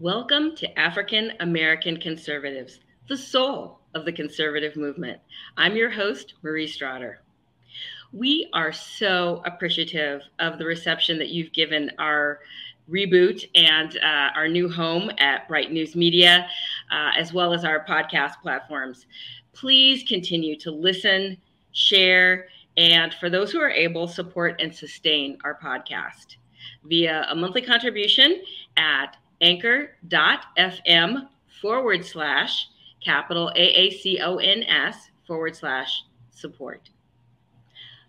Welcome to African American Conservatives, the soul of the conservative movement. I'm your host, Marie Strader. We are so appreciative of the reception that you've given our reboot and uh, our new home at Bright News Media, uh, as well as our podcast platforms. Please continue to listen, share, and for those who are able, support and sustain our podcast via a monthly contribution at anchor.fm forward slash capital AACONS forward slash support.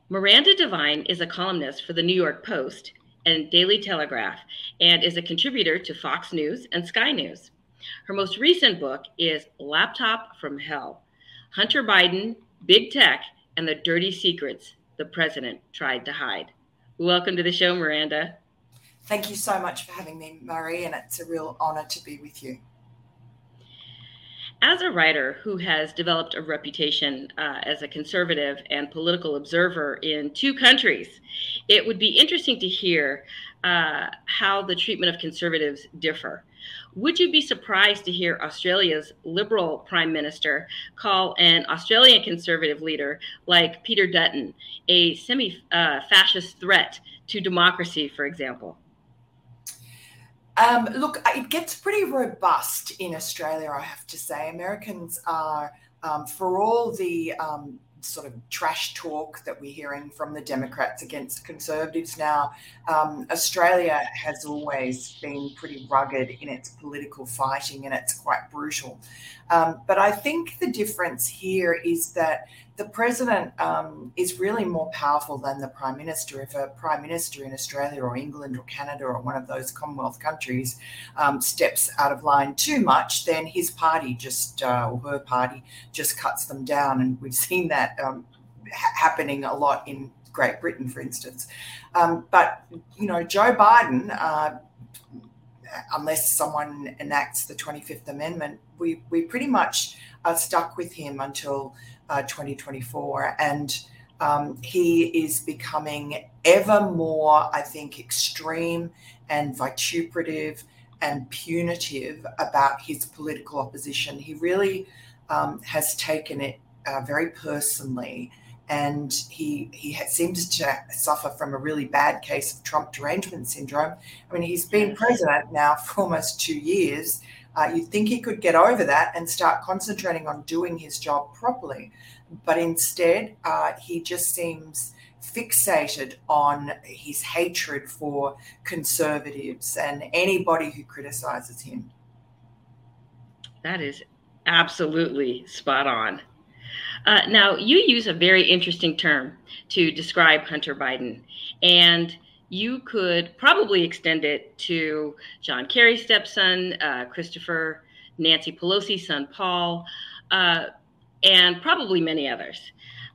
Miranda Devine is a columnist for the New York Post and Daily Telegraph and is a contributor to Fox News and Sky News. Her most recent book is Laptop from Hell Hunter Biden, Big Tech, and the Dirty Secrets the President Tried to Hide. Welcome to the show, Miranda. Thank you so much for having me, Murray, and it's a real honor to be with you. As a writer who has developed a reputation uh, as a conservative and political observer in two countries, it would be interesting to hear uh, how the treatment of conservatives differ. Would you be surprised to hear Australia's Liberal Prime Minister call an Australian conservative leader like Peter Dutton a semi uh, fascist threat to democracy, for example? Um, look, it gets pretty robust in Australia, I have to say. Americans are, um, for all the um, sort of trash talk that we're hearing from the Democrats against conservatives now, um, Australia has always been pretty rugged in its political fighting and it's quite brutal. Um, but I think the difference here is that the president um, is really more powerful than the prime minister. If a prime minister in Australia or England or Canada or one of those Commonwealth countries um, steps out of line too much, then his party just uh, or her party just cuts them down, and we've seen that um, ha- happening a lot in Great Britain, for instance. Um, but you know, Joe Biden. Uh, unless someone enacts the 25th Amendment, we, we pretty much are stuck with him until uh, 2024. And um, he is becoming ever more, I think, extreme and vituperative and punitive about his political opposition. He really um, has taken it uh, very personally. And he he seems to suffer from a really bad case of Trump derangement syndrome. I mean, he's been president now for almost two years. Uh, you'd think he could get over that and start concentrating on doing his job properly. But instead, uh, he just seems fixated on his hatred for conservatives and anybody who criticizes him. That is absolutely spot on. Uh, now, you use a very interesting term to describe Hunter Biden, and you could probably extend it to John Kerry's stepson, uh, Christopher, Nancy Pelosi's son, Paul, uh, and probably many others.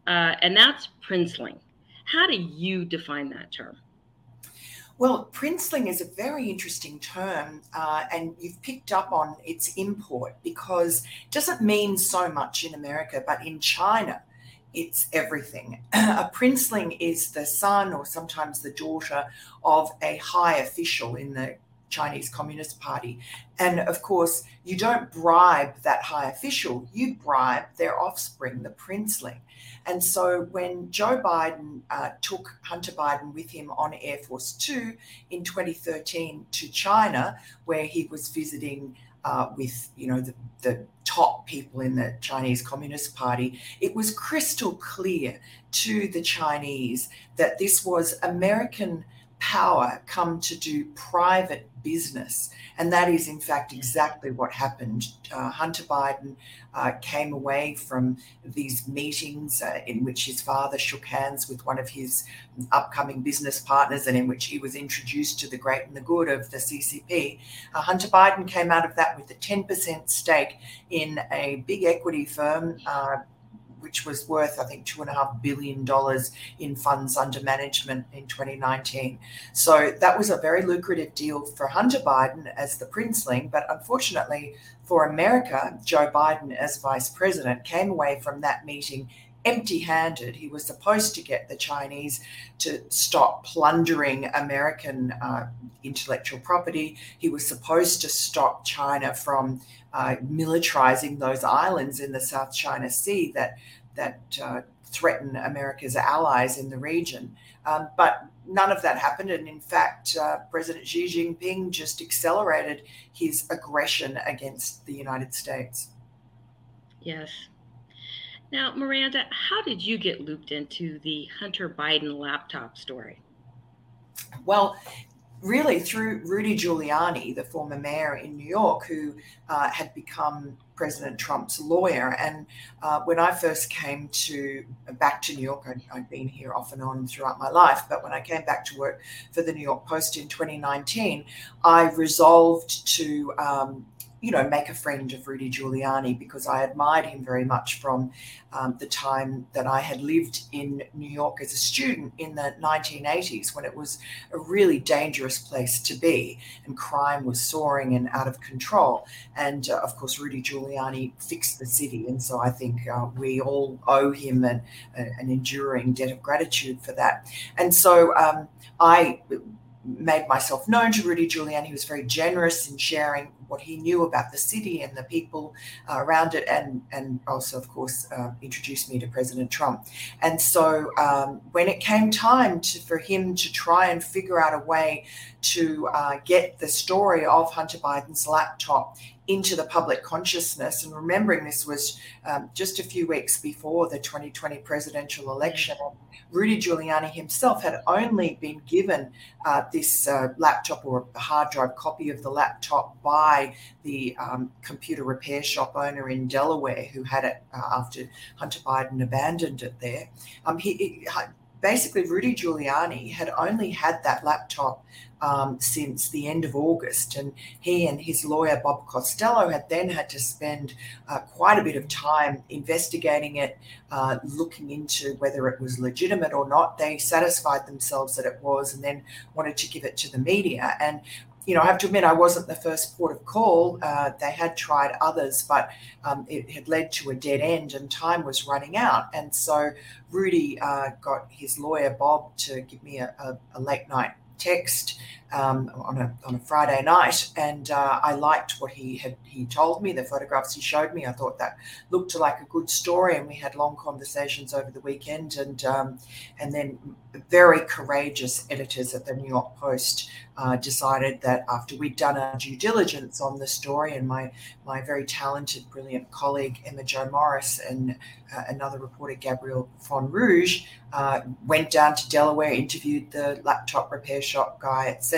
Uh, and that's princeling. How do you define that term? Well, princeling is a very interesting term, uh, and you've picked up on its import because it doesn't mean so much in America, but in China, it's everything. a princeling is the son or sometimes the daughter of a high official in the Chinese Communist Party. And of course, you don't bribe that high official, you bribe their offspring, the princeling. And so when Joe Biden uh, took Hunter Biden with him on Air Force Two in 2013 to China, where he was visiting uh, with you know the, the top people in the Chinese Communist Party, it was crystal clear to the Chinese that this was American power come to do private business. And that is, in fact, exactly what happened. Uh, Hunter Biden uh, came away from these meetings uh, in which his father shook hands with one of his upcoming business partners and in which he was introduced to the great and the good of the CCP. Uh, Hunter Biden came out of that with a 10% stake in a big equity firm uh, which was worth, I think, $2.5 billion in funds under management in 2019. So that was a very lucrative deal for Hunter Biden as the princeling. But unfortunately for America, Joe Biden as vice president came away from that meeting empty handed. He was supposed to get the Chinese to stop plundering American uh, intellectual property. He was supposed to stop China from uh, militarizing those islands in the South China Sea that, that uh, threaten America's allies in the region. Um, but none of that happened. And in fact, uh, President Xi Jinping just accelerated his aggression against the United States. Yes. Now, Miranda, how did you get looped into the Hunter Biden laptop story? Well, really through Rudy Giuliani, the former mayor in New York, who uh, had become President Trump's lawyer. And uh, when I first came to back to New York, I'd, I'd, been here off and on throughout my life. But when I came back to work for the New York Post in 2019, I resolved to um, you know, make a friend of Rudy Giuliani because I admired him very much from um, the time that I had lived in New York as a student in the 1980s when it was a really dangerous place to be and crime was soaring and out of control. And uh, of course, Rudy Giuliani fixed the city. And so I think uh, we all owe him an, an enduring debt of gratitude for that. And so um, I made myself known to Rudy Giuliani. He was very generous in sharing what he knew about the city and the people uh, around it, and and also, of course, uh, introduced me to President Trump. And so, um, when it came time to, for him to try and figure out a way to uh, get the story of Hunter Biden's laptop into the public consciousness. And remembering this was um, just a few weeks before the 2020 presidential election. Rudy Giuliani himself had only been given uh, this uh, laptop or a hard drive copy of the laptop by the um, computer repair shop owner in Delaware who had it uh, after Hunter Biden abandoned it there. Um, he, he basically Rudy Giuliani had only had that laptop um, since the end of August, and he and his lawyer Bob Costello had then had to spend uh, quite a bit of time investigating it, uh, looking into whether it was legitimate or not. They satisfied themselves that it was, and then wanted to give it to the media. And you know, I have to admit, I wasn't the first port of call. Uh, they had tried others, but um, it had led to a dead end and time was running out. And so Rudy uh, got his lawyer, Bob, to give me a, a, a late night text um, on, a, on a Friday night, and uh, I liked what he had he told me. The photographs he showed me, I thought that looked like a good story, and we had long conversations over the weekend. And um, and then very courageous editors at the New York Post uh, decided that after we'd done our due diligence on the story, and my my very talented, brilliant colleague Emma Jo Morris and uh, another reporter Gabrielle Fon-Rouge uh, went down to Delaware, interviewed the laptop repair shop guy, etc.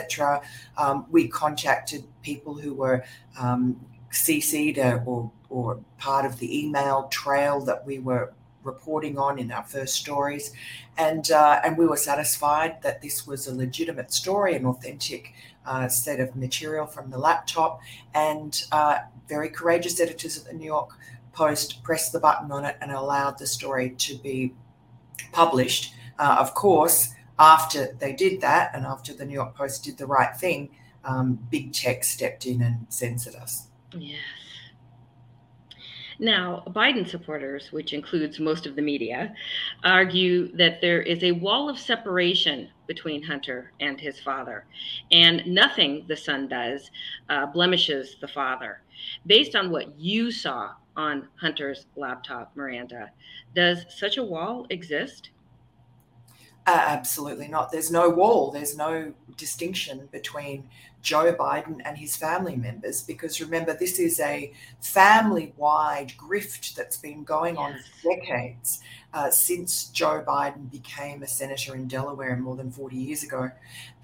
Um, we contacted people who were um, CC'd or, or part of the email trail that we were reporting on in our first stories, and uh, and we were satisfied that this was a legitimate story, an authentic uh, set of material from the laptop, and uh, very courageous editors at the New York Post pressed the button on it and allowed the story to be published. Uh, of course, after they did that, and after the New York Post did the right thing, um, big tech stepped in and censored us. Yes. Now, Biden supporters, which includes most of the media, argue that there is a wall of separation between Hunter and his father, and nothing the son does uh, blemishes the father. Based on what you saw on Hunter's laptop, Miranda, does such a wall exist? Uh, absolutely not. There's no wall. There's no distinction between Joe Biden and his family members because remember, this is a family wide grift that's been going yes. on for decades uh, since Joe Biden became a senator in Delaware more than 40 years ago.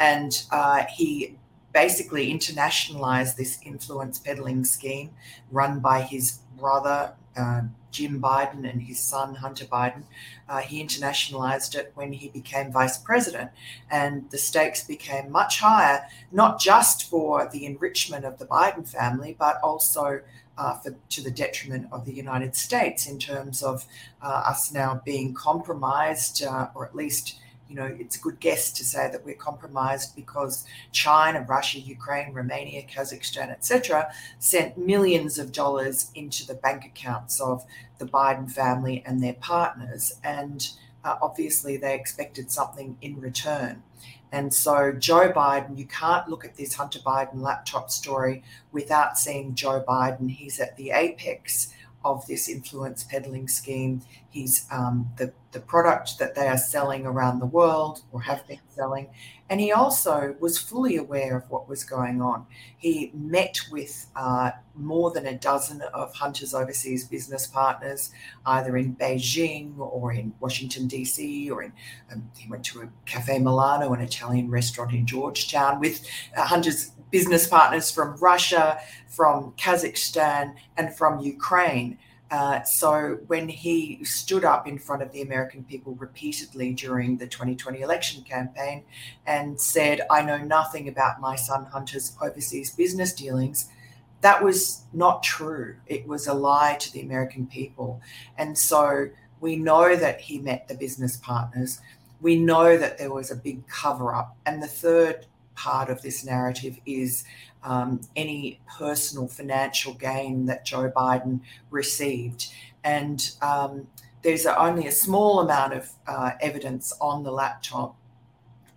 And uh, he basically internationalized this influence peddling scheme run by his brother, uh, Jim Biden and his son Hunter Biden. Uh, he internationalized it when he became vice president, and the stakes became much higher, not just for the enrichment of the Biden family, but also uh, for, to the detriment of the United States in terms of uh, us now being compromised, uh, or at least you know, it's a good guess to say that we're compromised because China, Russia, Ukraine, Romania, Kazakhstan, etc., sent millions of dollars into the bank accounts of the Biden family and their partners, and uh, obviously they expected something in return. And so, Joe Biden, you can't look at this Hunter Biden laptop story without seeing Joe Biden. He's at the apex of this influence peddling scheme. He's um, the, the product that they are selling around the world or have been selling. And he also was fully aware of what was going on. He met with uh, more than a dozen of Hunter's overseas business partners, either in Beijing or in Washington, D.C., or in, um, he went to a Cafe Milano, an Italian restaurant in Georgetown, with uh, Hunter's business partners from Russia, from Kazakhstan, and from Ukraine. Uh, so when he stood up in front of the American people repeatedly during the 2020 election campaign and said, I know nothing about my son Hunter's overseas business dealings, that was not true. It was a lie to the American people. And so we know that he met the business partners. We know that there was a big cover up. And the third part of this narrative is um, any personal financial gain that Joe Biden received. And um, there's only a small amount of uh, evidence on the laptop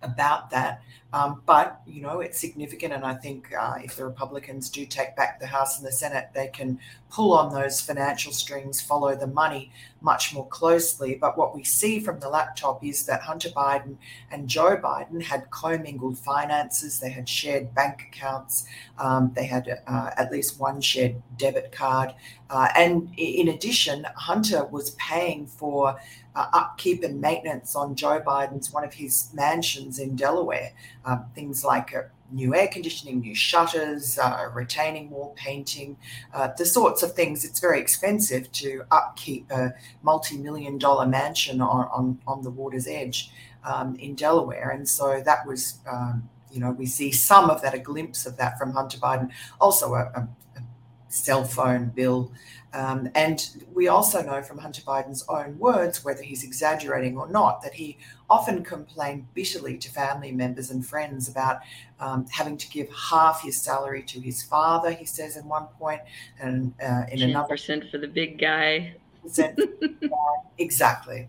about that. Um, but, you know, it's significant. And I think uh, if the Republicans do take back the House and the Senate, they can pull on those financial strings, follow the money much more closely. But what we see from the laptop is that Hunter Biden and Joe Biden had commingled finances, they had shared bank accounts, um, they had uh, at least one shared debit card. Uh, and in addition, Hunter was paying for uh, upkeep and maintenance on Joe Biden's one of his mansions in Delaware. Um, things like uh, new air conditioning, new shutters, uh, retaining wall painting, uh, the sorts of things. It's very expensive to upkeep a multi-million dollar mansion on, on, on the water's edge um, in Delaware. And so that was, um, you know, we see some of that, a glimpse of that from Hunter Biden. Also a, a, a cell phone bill um, and we also know from Hunter Biden's own words, whether he's exaggerating or not, that he often complained bitterly to family members and friends about um, having to give half his salary to his father, he says in one point, and uh, in another. percent for the big guy. exactly.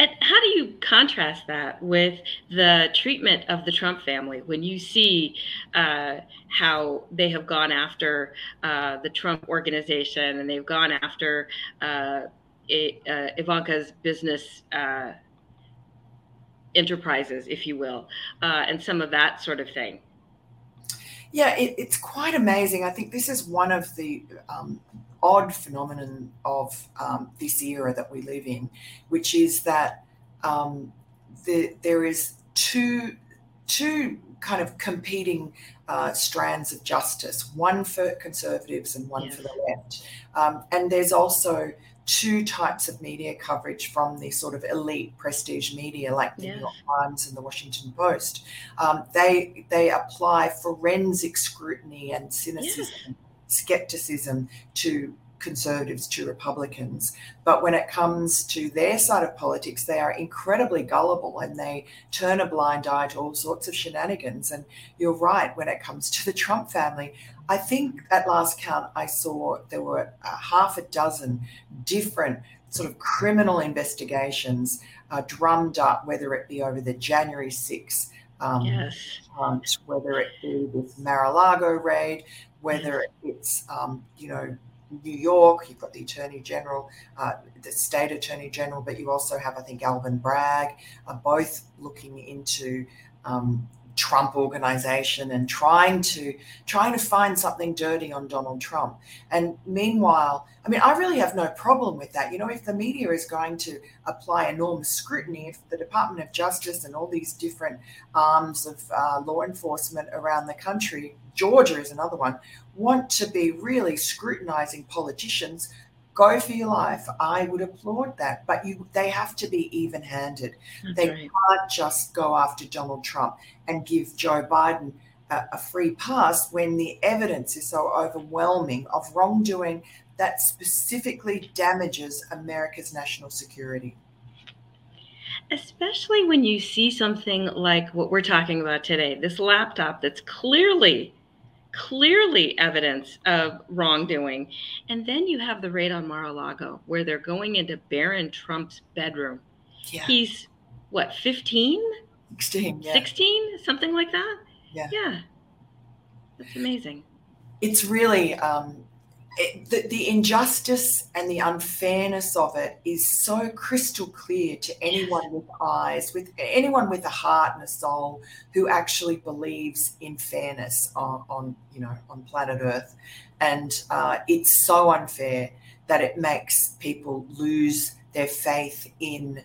And how do you contrast that with the treatment of the Trump family when you see uh, how they have gone after uh, the Trump organization and they've gone after uh, uh, Ivanka's business uh, enterprises, if you will, uh, and some of that sort of thing? Yeah, it, it's quite amazing. I think this is one of the um, odd phenomenon of um, this era that we live in, which is that um, the, there is two two kind of competing uh, strands of justice, one for conservatives and one for the left. Um, and there's also two types of media coverage from the sort of elite prestige media like the New York Times and the Washington Post. Um, they they apply forensic scrutiny and cynicism skepticism to conservatives to Republicans. But when it comes to their side of politics, they are incredibly gullible and they turn a blind eye to all sorts of shenanigans. And you're right, when it comes to the Trump family, I think at last count, I saw there were a half a dozen different sort of criminal investigations uh, drummed up, whether it be over the January 6th. Um, yes. Hunt, whether it be this Mar-a-Lago raid, whether it's um, you know New York, you've got the Attorney General, uh, the State Attorney General, but you also have, I think, Alvin Bragg, are both looking into um, Trump organization and trying to trying to find something dirty on Donald Trump. And meanwhile, I mean, I really have no problem with that. You know, if the media is going to apply enormous scrutiny, if the Department of Justice and all these different arms of uh, law enforcement around the country, Georgia is another one, want to be really scrutinizing politicians go for your life. I would applaud that, but you they have to be even-handed. they right. can't just go after Donald Trump and give Joe Biden a, a free pass when the evidence is so overwhelming of wrongdoing that specifically damages America's national security. Especially when you see something like what we're talking about today, this laptop that's clearly clearly evidence of wrongdoing. And then you have the raid on Mar-a-Lago where they're going into Barron Trump's bedroom. Yeah. He's what, 15? 16, yeah. 16, something like that? Yeah. Yeah. That's amazing. It's really um, it, the, the injustice and the unfairness of it is so crystal clear to anyone with eyes, with anyone with a heart and a soul who actually believes in fairness on, on you know, on planet Earth. And uh, it's so unfair that it makes people lose their faith in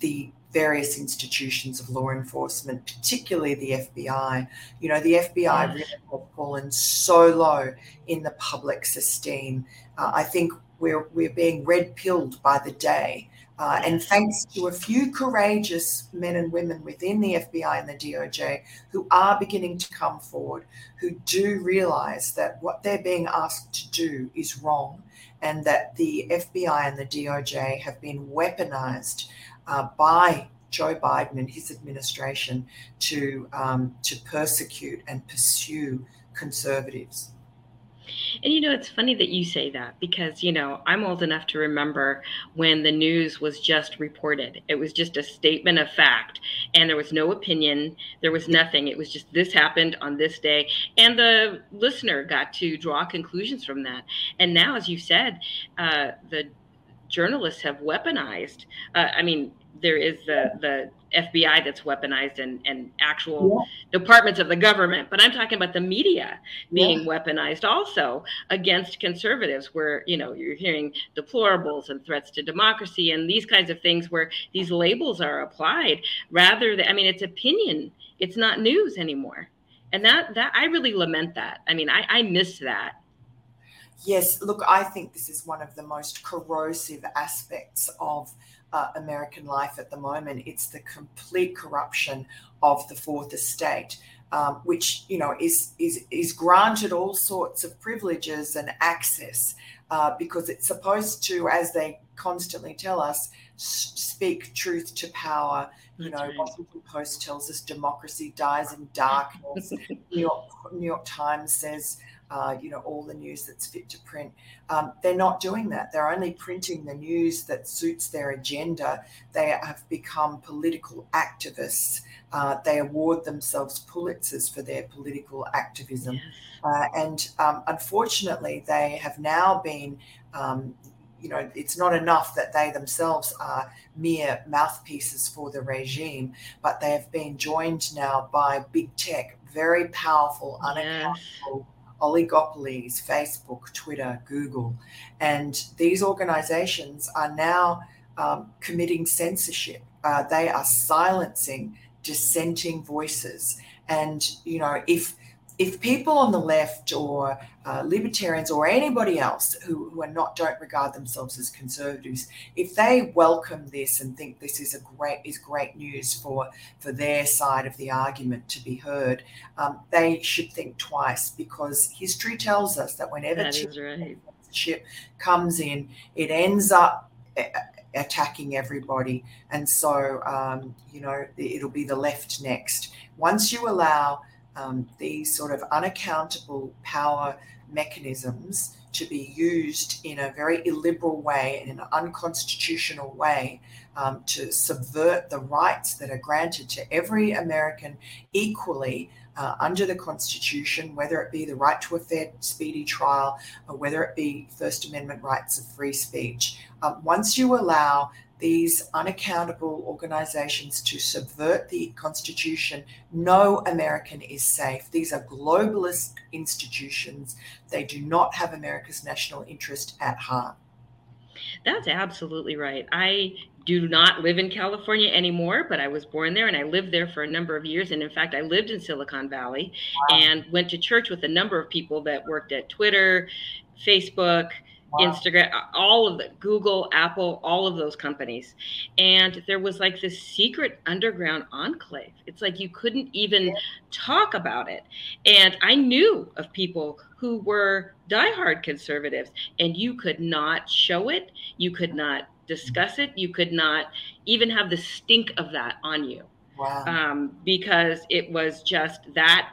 the various institutions of law enforcement, particularly the FBI. You know, the FBI really has fallen so low in the public's esteem. Uh, I think we're we're being red pilled by the day. Uh, and thanks to a few courageous men and women within the FBI and the DOJ who are beginning to come forward, who do realize that what they're being asked to do is wrong, and that the FBI and the DOJ have been weaponized uh, by Joe Biden and his administration to um, to persecute and pursue conservatives. And you know, it's funny that you say that because, you know, I'm old enough to remember when the news was just reported. It was just a statement of fact, and there was no opinion, there was nothing. It was just this happened on this day, and the listener got to draw conclusions from that. And now, as you said, uh, the journalists have weaponized. Uh, I mean, there is the the FBI that's weaponized and and actual yeah. departments of the government, but I'm talking about the media being yeah. weaponized also against conservatives, where you know you're hearing deplorables and threats to democracy and these kinds of things, where these labels are applied rather than I mean it's opinion, it's not news anymore, and that that I really lament that. I mean I I miss that. Yes, look, I think this is one of the most corrosive aspects of uh, American life at the moment. It's the complete corruption of the fourth estate. Um, which you know is is is granted all sorts of privileges and access uh, because it's supposed to, as they constantly tell us, speak truth to power. You know, Washington Post tells us democracy dies in darkness. New York New York Times says uh, you know, all the news that's fit to print. Um, they're not doing that. They're only printing the news that suits their agenda. They have become political activists. Uh, they award themselves Pulitzers for their political activism. Uh, and um, unfortunately, they have now been. Um, you know, it's not enough that they themselves are mere mouthpieces for the regime, but they have been joined now by big tech, very powerful, unaccountable oligopolies, Facebook, Twitter, Google. And these organizations are now um, committing censorship. Uh, they are silencing dissenting voices. And, you know, if if people on the left or uh, libertarians or anybody else who, who are not don't regard themselves as conservatives, if they welcome this and think this is a great is great news for for their side of the argument to be heard, um, they should think twice because history tells us that whenever that right. comes in, it ends up attacking everybody, and so um, you know it'll be the left next. Once you allow um, these sort of unaccountable power mechanisms to be used in a very illiberal way and in an unconstitutional way um, to subvert the rights that are granted to every American equally uh, under the Constitution, whether it be the right to a fair, speedy trial, or whether it be First Amendment rights of free speech. Um, once you allow these unaccountable organizations to subvert the Constitution, no American is safe. These are globalist institutions. They do not have America's national interest at heart. That's absolutely right. I do not live in California anymore, but I was born there and I lived there for a number of years. And in fact, I lived in Silicon Valley wow. and went to church with a number of people that worked at Twitter, Facebook, wow. Instagram, all of the Google, Apple, all of those companies. And there was like this secret underground enclave. It's like you couldn't even yeah. talk about it. And I knew of people who were diehard conservatives, and you could not show it. You could not discuss it. You could not even have the stink of that on you. Wow. Um, because it was just that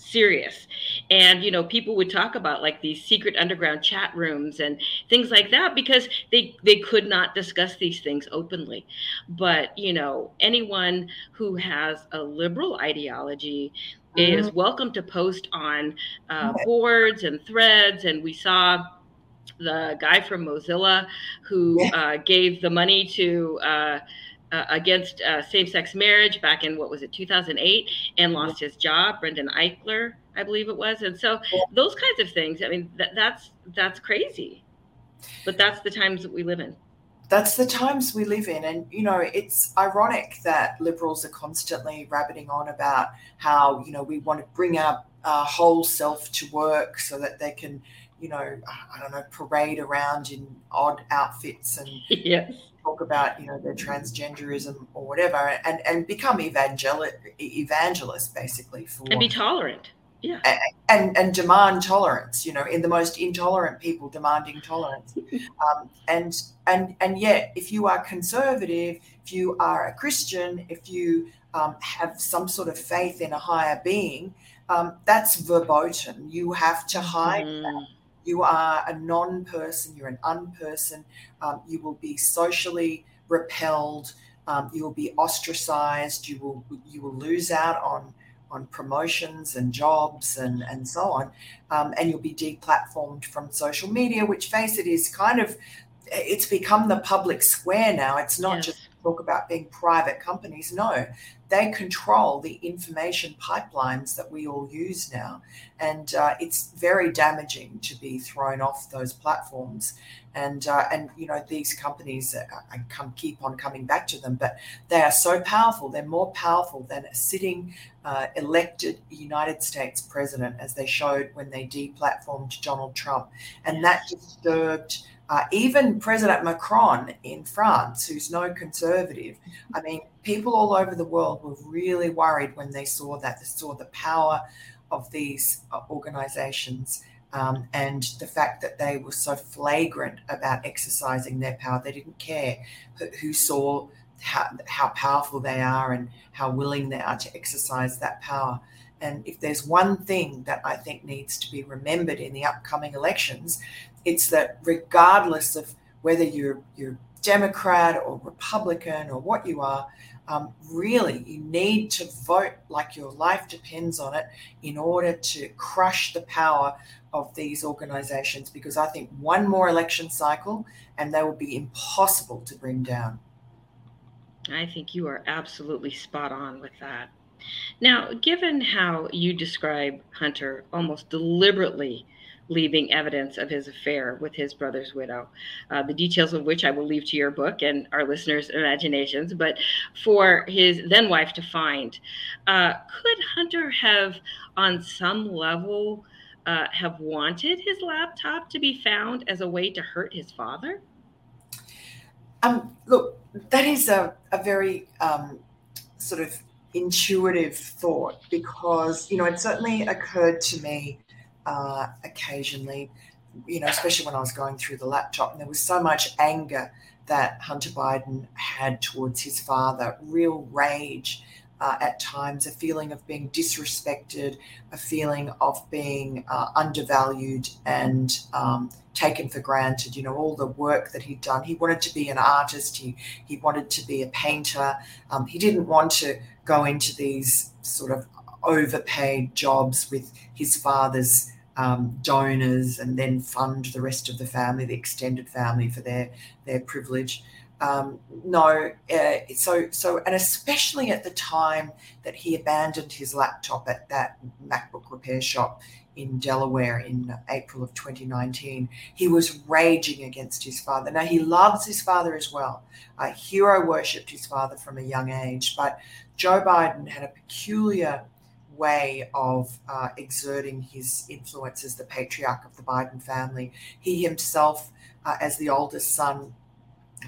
serious and you know people would talk about like these secret underground chat rooms and things like that because they they could not discuss these things openly but you know anyone who has a liberal ideology mm-hmm. is welcome to post on uh, boards and threads and we saw the guy from mozilla who yeah. uh, gave the money to uh, uh, against uh, same-sex marriage back in what was it 2008 and lost his job brendan eichler i believe it was. And so those kinds of things i mean th- that's that's crazy. But that's the times that we live in. That's the times we live in. And you know it's ironic that liberals are constantly rabbiting on about how you know we want to bring our, our whole self to work so that they can you know i don't know parade around in odd outfits and yes talk about you know their transgenderism or whatever and and become evangel evangelists basically for and be tolerant yeah. And and demand tolerance you know in the most intolerant people demanding tolerance. Um, and and and yet if you are conservative if you are a christian if you um, have some sort of faith in a higher being um, that's verboten. You have to hide mm. that you are a non person, you're an unperson, um, you will be socially repelled, um, you will be ostracized, you will you will lose out on on promotions and jobs and, and so on. Um, and you'll be deplatformed from social media, which face it is kind of it's become the public square now. It's not yes. just talk about being private companies. No, they control the information pipelines that we all use now. And uh, it's very damaging to be thrown off those platforms. And, uh, and you know, these companies, uh, I come, keep on coming back to them, but they are so powerful. They're more powerful than a sitting uh, elected United States president, as they showed when they deplatformed Donald Trump. And that disturbed uh, even President Macron in France, who's no conservative, I mean, people all over the world were really worried when they saw that, they saw the power of these uh, organizations um, and the fact that they were so flagrant about exercising their power. They didn't care who, saw how, how powerful they are and how willing they are to exercise that power. And if there's one thing that I think needs to be remembered in the upcoming elections, it's that regardless of whether you're you're Democrat or Republican or what you are, um, really you need to vote like your life depends on it in order to crush the power of these organizations. Because I think one more election cycle and they will be impossible to bring down. I think you are absolutely spot on with that. Now, given how you describe Hunter almost deliberately leaving evidence of his affair with his brother's widow, uh, the details of which I will leave to your book and our listeners' imaginations. But for his then wife to find, uh, could Hunter have, on some level, uh, have wanted his laptop to be found as a way to hurt his father? Um, look, that is a, a very um, sort of intuitive thought because, you know, it certainly occurred to me uh, occasionally, you know, especially when I was going through the laptop, and there was so much anger that Hunter Biden had towards his father, real rage. Uh, at times, a feeling of being disrespected, a feeling of being uh, undervalued and um, taken for granted. You know, all the work that he'd done. He wanted to be an artist. He he wanted to be a painter. Um, he didn't want to go into these sort of overpaid jobs with his father's um, donors and then fund the rest of the family, the extended family, for their their privilege. Um, no, uh, so so, and especially at the time that he abandoned his laptop at that MacBook repair shop in Delaware in April of 2019, he was raging against his father. Now he loves his father as well. Uh, hero worshipped his father from a young age, but Joe Biden had a peculiar way of uh, exerting his influence as the patriarch of the Biden family. He himself, uh, as the oldest son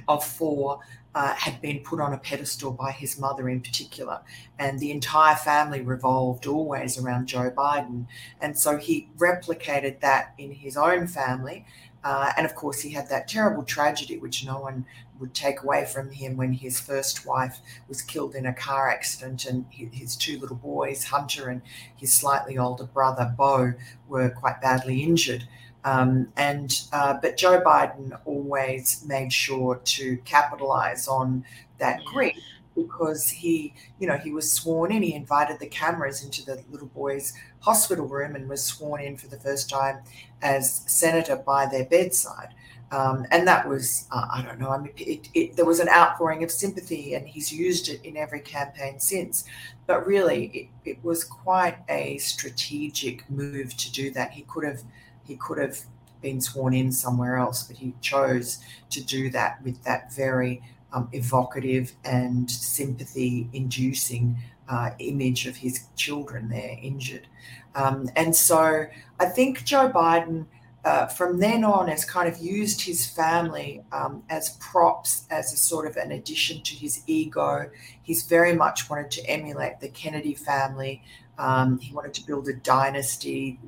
of four, uh, had been put on a pedestal by his mother in particular. And the entire family revolved always around Joe Biden. And so he replicated that in his own family. Uh, and of course, he had that terrible tragedy, which no one would take away from him when his first wife was killed in a car accident, and his two little boys, Hunter and his slightly older brother, Beau, were quite badly injured. Um, and uh, but Joe Biden always made sure to capitalize on that grief because he, you know, he was sworn in. He invited the cameras into the little boy's hospital room and was sworn in for the first time as senator by their bedside. Um, and that was, uh, I don't know, I mean, it, it, there was an outpouring of sympathy, and he's used it in every campaign since. But really, it, it was quite a strategic move to do that. He could have, he could have been sworn in somewhere else, but he chose to do that with that very um, evocative and sympathy inducing uh, image of his children there injured. Um, and so I think Joe Biden, uh, from then on, has kind of used his family um, as props, as a sort of an addition to his ego. He's very much wanted to emulate the Kennedy family. Um, he wanted to build a dynasty.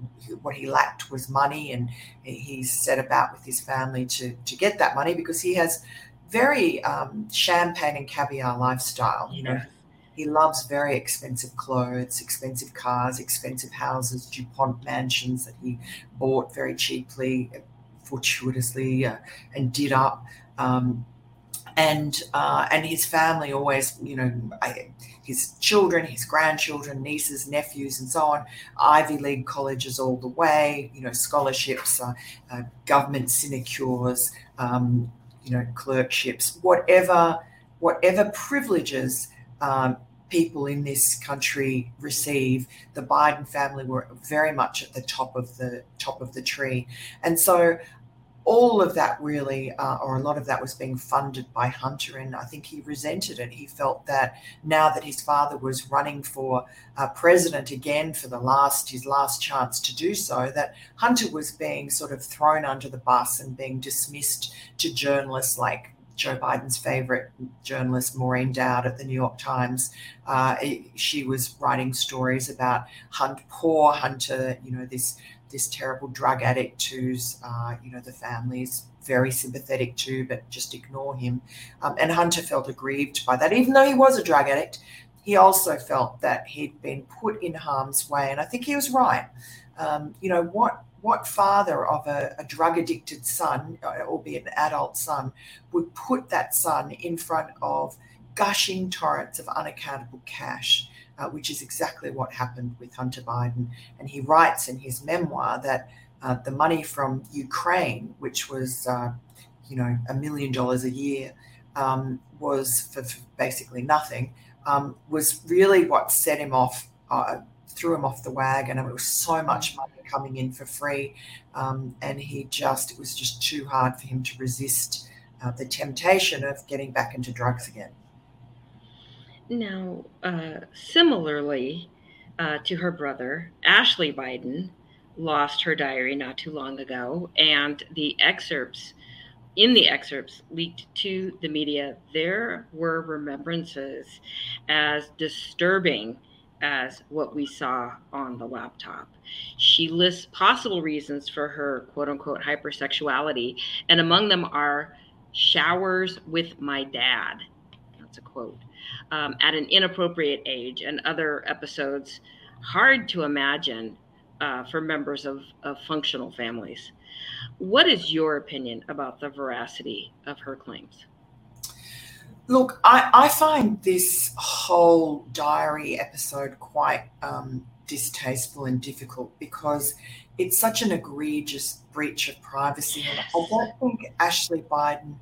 What he lacked was money, and he set about with his family to, to get that money because he has very um, champagne and caviar lifestyle. You know, he loves very expensive clothes, expensive cars, expensive houses, DuPont mansions that he bought very cheaply, fortuitously, uh, and did up. Um, and uh, and his family always, you know, his children, his grandchildren, nieces, nephews, and so on, Ivy League colleges all the way, you know, scholarships, uh, uh government sinecures, um, you know, clerkships, whatever, whatever privileges um, people in this country receive, the Biden family were very much at the top of the top of the tree, and so all of that really, uh, or a lot of that, was being funded by Hunter, and I think he resented it. He felt that now that his father was running for uh, president again for the last his last chance to do so, that Hunter was being sort of thrown under the bus and being dismissed to journalists like Joe Biden's favorite journalist, Maureen Dowd at the New York Times. Uh, she was writing stories about Hunt, poor Hunter, you know, this this terrible drug addict who's, uh, you know, the family's very sympathetic to, but just ignore him. Um, and Hunter felt aggrieved by that, even though he was a drug addict. He also felt that he'd been put in harm's way, and I think he was right. Um, you know what? What father of a, a drug addicted son, uh, albeit an adult son, would put that son in front of gushing torrents of unaccountable cash? uh, which is exactly what happened with Hunter Biden. And he writes in his memoir that uh, the money from Ukraine, which was, uh, you know, a million dollars a year, um, was for, for, basically nothing, um, was really what set him off, uh, threw him off the wagon. And it was so much money coming in for free. Um, and he just, it was just too hard for him to resist uh, the temptation of getting back into drugs again. Now, uh, similarly uh, to her brother, Ashley Biden lost her diary not too long ago, and the excerpts in the excerpts leaked to the media, there were remembrances as disturbing as what we saw on the laptop. She lists possible reasons for her quote unquote hypersexuality, and among them are showers with my dad. That's a quote um, at an inappropriate age and other episodes hard to imagine uh, for members of, of functional families. What is your opinion about the veracity of her claims? Look, I, I find this whole diary episode quite um, distasteful and difficult because it's such an egregious breach of privacy. And I don't think Ashley Biden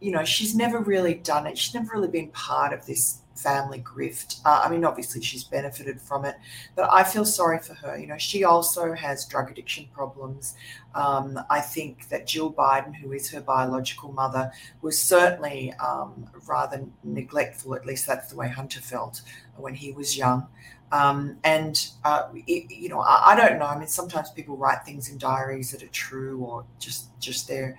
you know, she's never really done it. She's never really been part of this family grift. Uh, I mean, obviously she's benefited from it, but I feel sorry for her. You know, she also has drug addiction problems. Um, I think that Jill Biden, who is her biological mother, was certainly um, rather neglectful. At least that's the way Hunter felt when he was young. Um, and uh, it, you know, I, I, don't know. I mean, sometimes people write things in diaries that are true or just just their,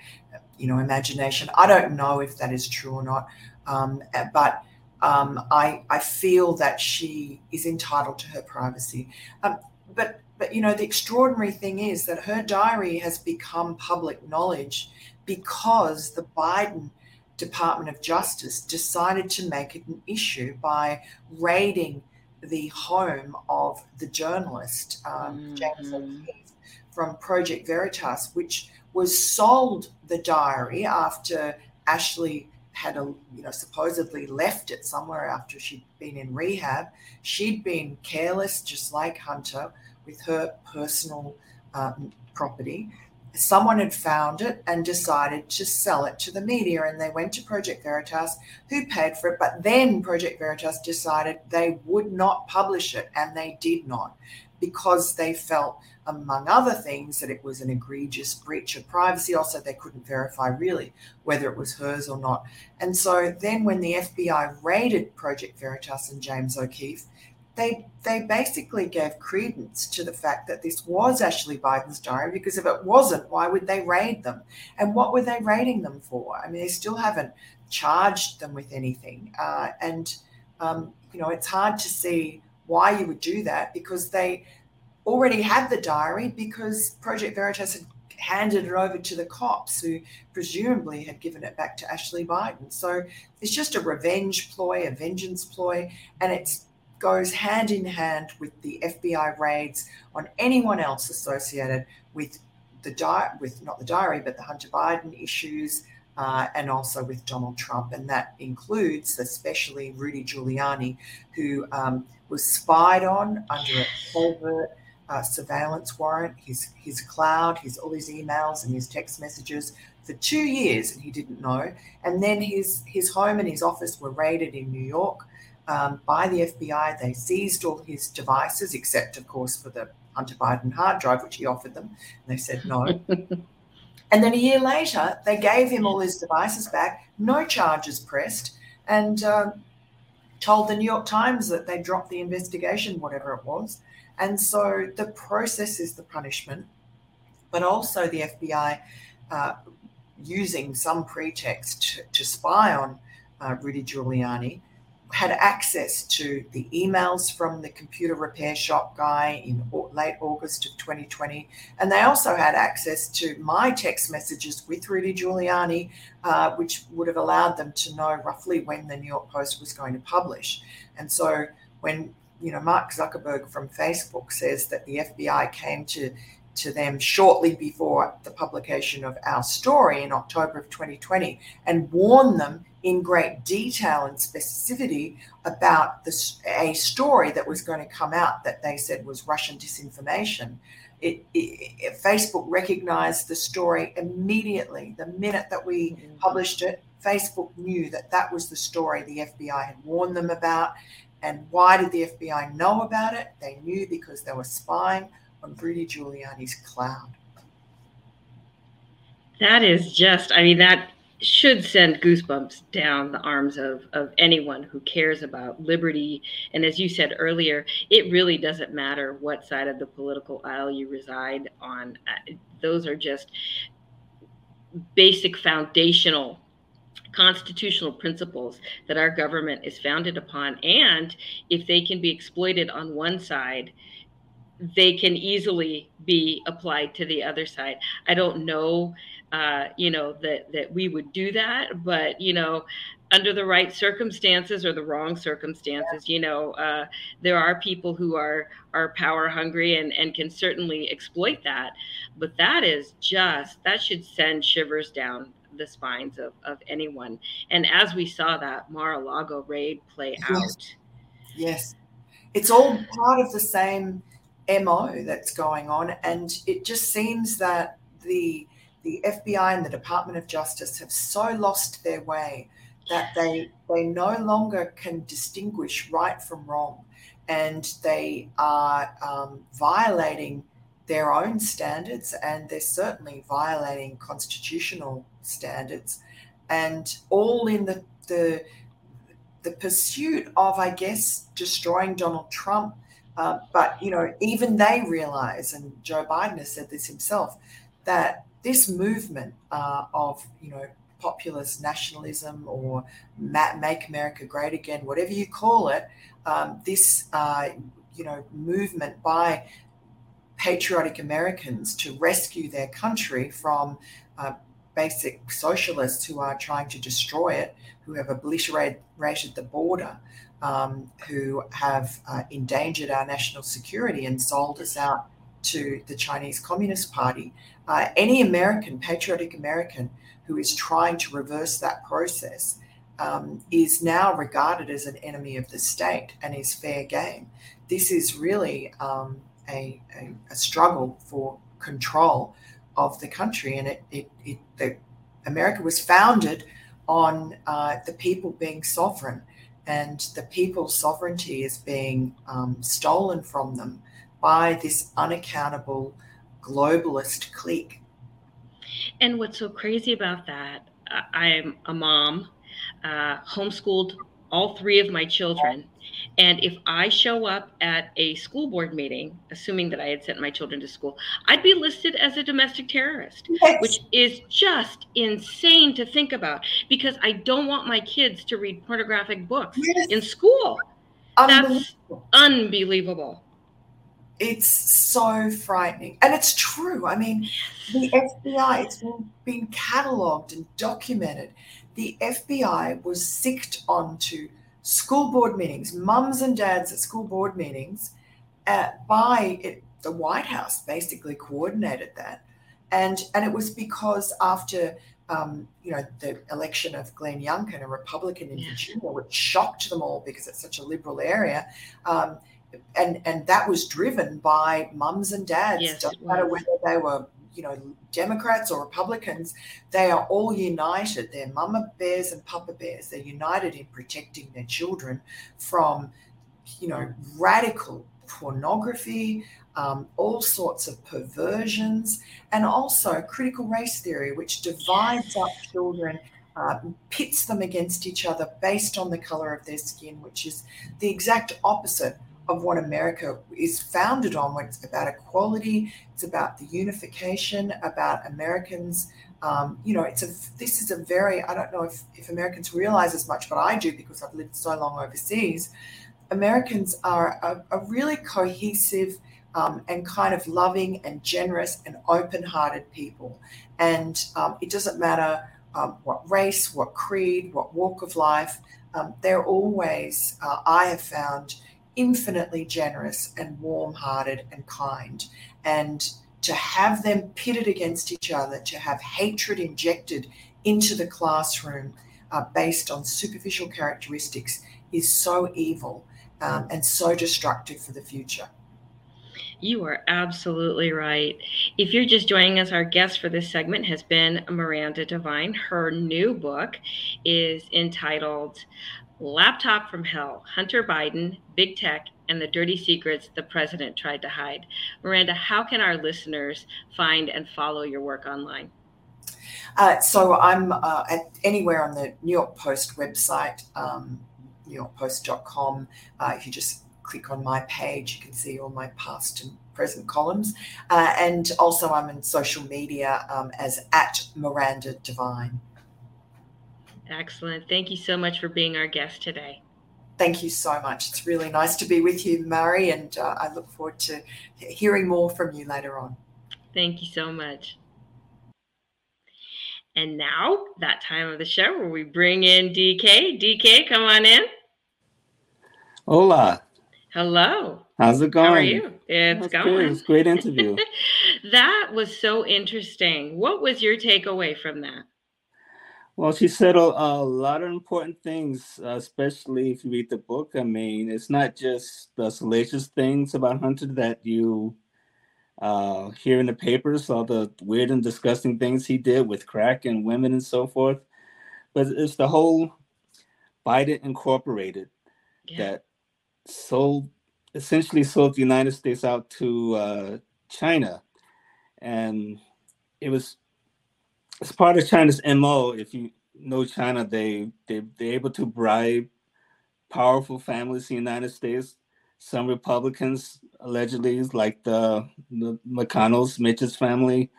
you know, imagination. I don't know if that is true or not. Um, but um, I I feel that she is entitled to her privacy. Um, but but you know the extraordinary thing is that her diary has become public knowledge because the Biden Department of Justice decided to make it an issue by raiding the home of the journalist um, mm-hmm. James O'Keefe from Project Veritas, which was sold the diary after Ashley had a you know supposedly left it somewhere after she'd been in rehab. She'd been careless, just like Hunter, with her personal um, property. Someone had found it and decided to sell it to the media, and they went to Project Veritas, who paid for it. But then Project Veritas decided they would not publish it, and they did not because they felt among other things, that it was an egregious breach of privacy. Also, they couldn't verify really whether it was hers or not. And so then, when the FBI raided Project Veritas and James O'Keefe, they they basically gave credence to the fact that this was Ashley Biden's diary because if it wasn't, why would they raid them? And what were they raiding them for? I mean, they still haven't charged them with anything, uh, and um, you know it's hard to see why you would do that because they already had the diary because Project Veritas had handed it over to the cops who presumably had given it back to Ashley Biden. So it's just a revenge ploy, a vengeance ploy, and it goes hand in hand with the FBI raids on anyone else associated with the di- with not the diary but the Hunter Biden issues. Uh, and also with Donald Trump, and that includes especially Rudy Giuliani, who um, was spied on under a covert uh, surveillance warrant, his his cloud, his all his emails and his text messages for two years, and he didn't know. And then his his home and his office were raided in New York um, by the FBI. They seized all his devices, except of course for the Hunter Biden hard drive, which he offered them, and they said no. and then a year later, they gave him all his devices back, no charges pressed, and. Um, told the New York Times that they dropped the investigation, whatever it was. And so the process is the punishment, but also the FBI uh, using some pretext to, to spy on uh, Rudy Giuliani had access to the emails from the computer repair shop guy in late August of 2020. And they also had access to my text messages with Rudy Giuliani, uh, which would have allowed them to know roughly when the New York Post was going to publish. And so when you know, Mark Zuckerberg from Facebook says that the FBI came to to them shortly before the publication of our story in October of 2020 and warned them in great detail and specificity about this, a story that was going to come out that they said was Russian disinformation. It, it, it, Facebook recognized the story immediately. The minute that we mm-hmm. published it, Facebook knew that that was the story the FBI had warned them about. And why did the FBI know about it? They knew because they were spying on Rudy Giuliani's cloud. That is just, I mean, that should send goosebumps down the arms of, of anyone who cares about liberty. And as you said earlier, it really doesn't matter what side of the political aisle you reside on. Uh, those are just basic foundational constitutional principles that our government is founded upon. And if they can be exploited on one side, they can easily be applied to the other side. I don't know, uh, you know, that that we would do that, but you know, under the right circumstances or the wrong circumstances, you know, uh, there are people who are are power hungry and and can certainly exploit that. But that is just that should send shivers down the spines of, of anyone. And as we saw that Mar-a-Lago raid play yes. out. Yes. It's all part of the same MO that's going on. And it just seems that the the FBI and the Department of Justice have so lost their way that they they no longer can distinguish right from wrong, and they are um, violating their own standards, and they're certainly violating constitutional standards, and all in the the the pursuit of, I guess, destroying Donald Trump. Uh, but you know, even they realize, and Joe Biden has said this himself, that this movement uh, of you know populist nationalism or make America great again, whatever you call it, um, this uh, you know movement by patriotic Americans to rescue their country from uh, basic socialists who are trying to destroy it, who have obliterated the border, um, who have uh, endangered our national security and sold us out to the Chinese Communist Party. Uh, any American, patriotic American, who is trying to reverse that process um, is now regarded as an enemy of the state and is fair game. This is really um, a, a, a, struggle for control of the country, and it, it, it the, America was founded on uh, the people being sovereign, and the people's sovereignty is being um, stolen from them by this unaccountable globalist clique. And what's so crazy about that, I'm a mom, uh, homeschooled all three of my children. And if I show up at a school board meeting, assuming that I had sent my children to school, I'd be listed as a domestic terrorist, yes. which is just insane to think about because I don't want my kids to read pornographic books yes. in school. That's unbelievable. It's so frightening. And it's true. I mean, the FBI, it's been, been cataloged and documented. The FBI was sicked onto school board meetings, mums and dads at school board meetings uh, by it, the White House basically coordinated that. And, and it was because after um, you know, the election of Glenn Youngkin, a Republican in yeah. Virginia, which shocked them all because it's such a liberal area. Um, and and that was driven by mums and dads. Yes, Doesn't matter whether they were you know Democrats or Republicans, they are all united. They're mama bears and papa bears. They're united in protecting their children from you know radical pornography, um, all sorts of perversions, and also critical race theory, which divides up children. Uh, pits them against each other based on the color of their skin, which is the exact opposite of what America is founded on. When it's about equality, it's about the unification, about Americans. Um, you know, it's a this is a very I don't know if, if Americans realize as much, but I do because I've lived so long overseas. Americans are a, a really cohesive um, and kind of loving and generous and open-hearted people, and um, it doesn't matter um, what race, what creed, what walk of life. Um, they're always uh, I have found infinitely generous and warm hearted and kind. And to have them pitted against each other, to have hatred injected into the classroom uh, based on superficial characteristics is so evil um, and so destructive for the future. You are absolutely right. If you're just joining us, our guest for this segment has been Miranda Devine. Her new book is entitled Laptop from Hell Hunter Biden, Big Tech, and the Dirty Secrets the President Tried to Hide. Miranda, how can our listeners find and follow your work online? Uh, so I'm uh, at anywhere on the New York Post website, um, newyorkpost.com. Uh, if you just click on my page, you can see all my past and present columns. Uh, and also, I'm in social media um, as at Miranda Devine. Excellent. Thank you so much for being our guest today. Thank you so much. It's really nice to be with you, Murray, and uh, I look forward to hearing more from you later on. Thank you so much. And now, that time of the show where we bring in DK. DK, come on in. Hola. Hello. How's it going? How are you? It's That's going. Good. It's great interview. that was so interesting. What was your takeaway from that? Well, she said a, a lot of important things, especially if you read the book. I mean, it's not just the salacious things about Hunter that you uh, hear in the papers, all the weird and disgusting things he did with crack and women and so forth, but it's the whole Biden Incorporated yeah. that sold, essentially sold the United States out to uh, China. And it was it's part of China's MO. If you know China, they they they're able to bribe powerful families in the United States. Some Republicans allegedly, like the, the McConnells, Mitch's family,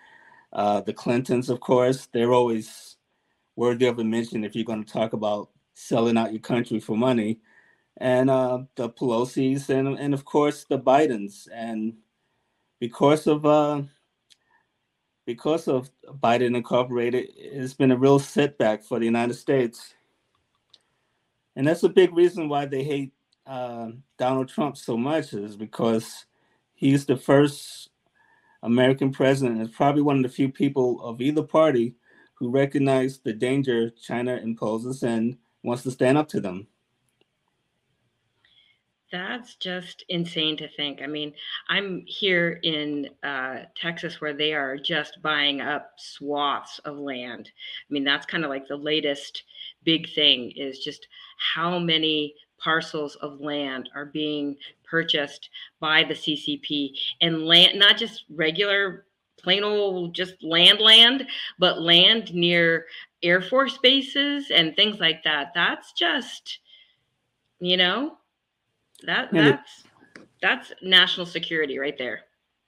uh, the Clintons, of course, they're always worthy of a mention if you're going to talk about selling out your country for money. And uh, the Pelosi's and and of course the Bidens and because of uh, because of Biden Incorporated, it's been a real setback for the United States, and that's a big reason why they hate uh, Donald Trump so much is because he's the first American president, and probably one of the few people of either party who recognize the danger China imposes and wants to stand up to them. That's just insane to think. I mean, I'm here in uh, Texas where they are just buying up swaths of land. I mean, that's kind of like the latest big thing is just how many parcels of land are being purchased by the CCP and land, not just regular plain old just land land, but land near Air Force bases and things like that. That's just, you know, that that's that's national security right there.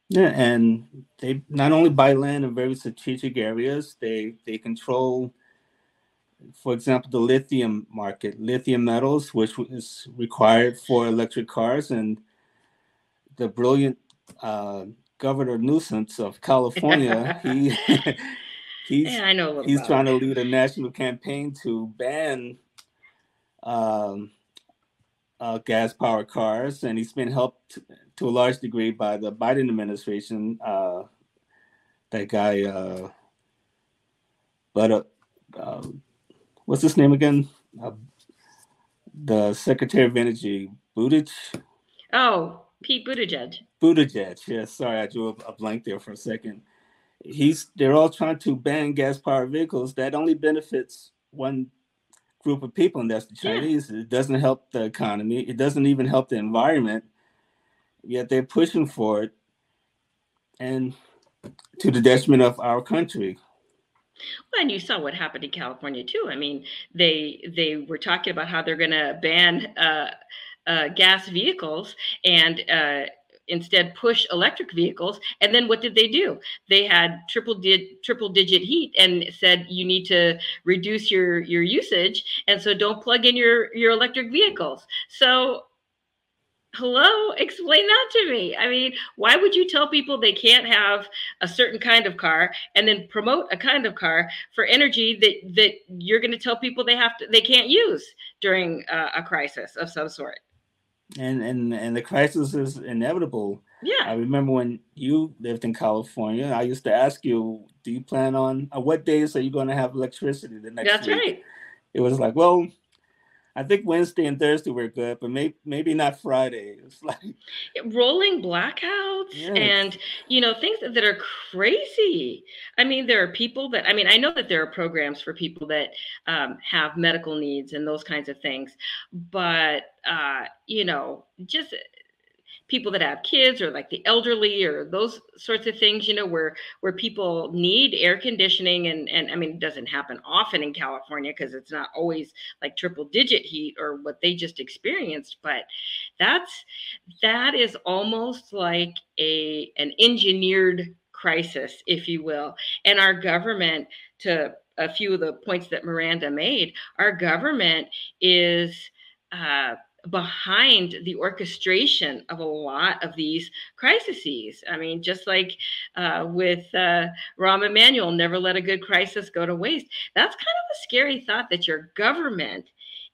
Yeah, and they not only buy land in very strategic areas, they they control, for example, the lithium market, lithium metals, which is required for electric cars, and the brilliant uh, Governor Newsom of California, he he's yeah, I know he's trying to lead a national campaign to ban um, uh, gas powered cars, and he's been helped to a large degree by the Biden administration. Uh, that guy, uh, but uh, uh, what's his name again? Uh, the Secretary of Energy, Buttigieg. Oh, Pete Buttigieg. Buttigieg. Yes, sorry, I drew a, a blank there for a second. He's they're all trying to ban gas powered vehicles. That only benefits one group of people, and that's the Chinese. Yeah. It doesn't help the economy. It doesn't even help the environment. Yet they're pushing for it, and to the detriment of our country. Well, and you saw what happened in California too. I mean, they they were talking about how they're going to ban uh, uh, gas vehicles, and uh, instead push electric vehicles. And then what did they do? They had triple did triple digit heat and said you need to reduce your your usage, and so don't plug in your your electric vehicles. So hello explain that to me i mean why would you tell people they can't have a certain kind of car and then promote a kind of car for energy that that you're going to tell people they have to they can't use during uh, a crisis of some sort and and and the crisis is inevitable. Yeah. I remember when you lived in California, I used to ask you, do you plan on uh, what days are you going to have electricity the next That's week? right. It was like, well, I think Wednesday and Thursday were good, but maybe maybe not Friday. It's like rolling blackouts yes. and you know things that, that are crazy. I mean, there are people that I mean, I know that there are programs for people that um, have medical needs and those kinds of things, but uh, you know, just people that have kids or like the elderly or those sorts of things you know where where people need air conditioning and and i mean it doesn't happen often in california because it's not always like triple digit heat or what they just experienced but that's that is almost like a an engineered crisis if you will. And our government to a few of the points that miranda made our government is uh, behind the orchestration of a lot of these crises. I mean, just like uh, with uh, Rahm Emanuel, never let a good crisis go to waste. That's kind of a scary thought that your government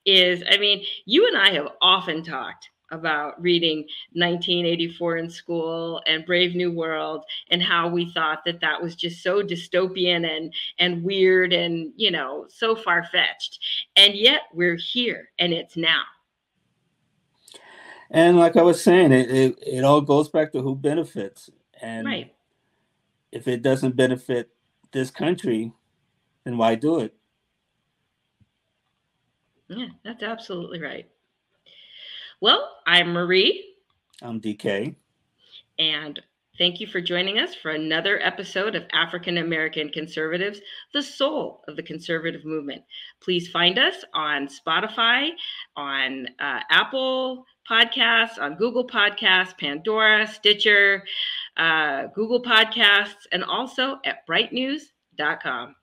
is. I mean, you and I have often talked about reading 1984 in school and Brave New World and how we thought that that was just so dystopian and and weird and you know so far fetched and yet we're here and it's now and like I was saying, it, it, it all goes back to who benefits. And right. if it doesn't benefit this country, then why do it? Yeah, that's absolutely right. Well, I'm Marie. I'm DK. And thank you for joining us for another episode of African American Conservatives, the soul of the conservative movement. Please find us on Spotify, on uh, Apple Podcasts, on Google Podcasts, Pandora, Stitcher, uh, Google Podcasts, and also at brightnews.com.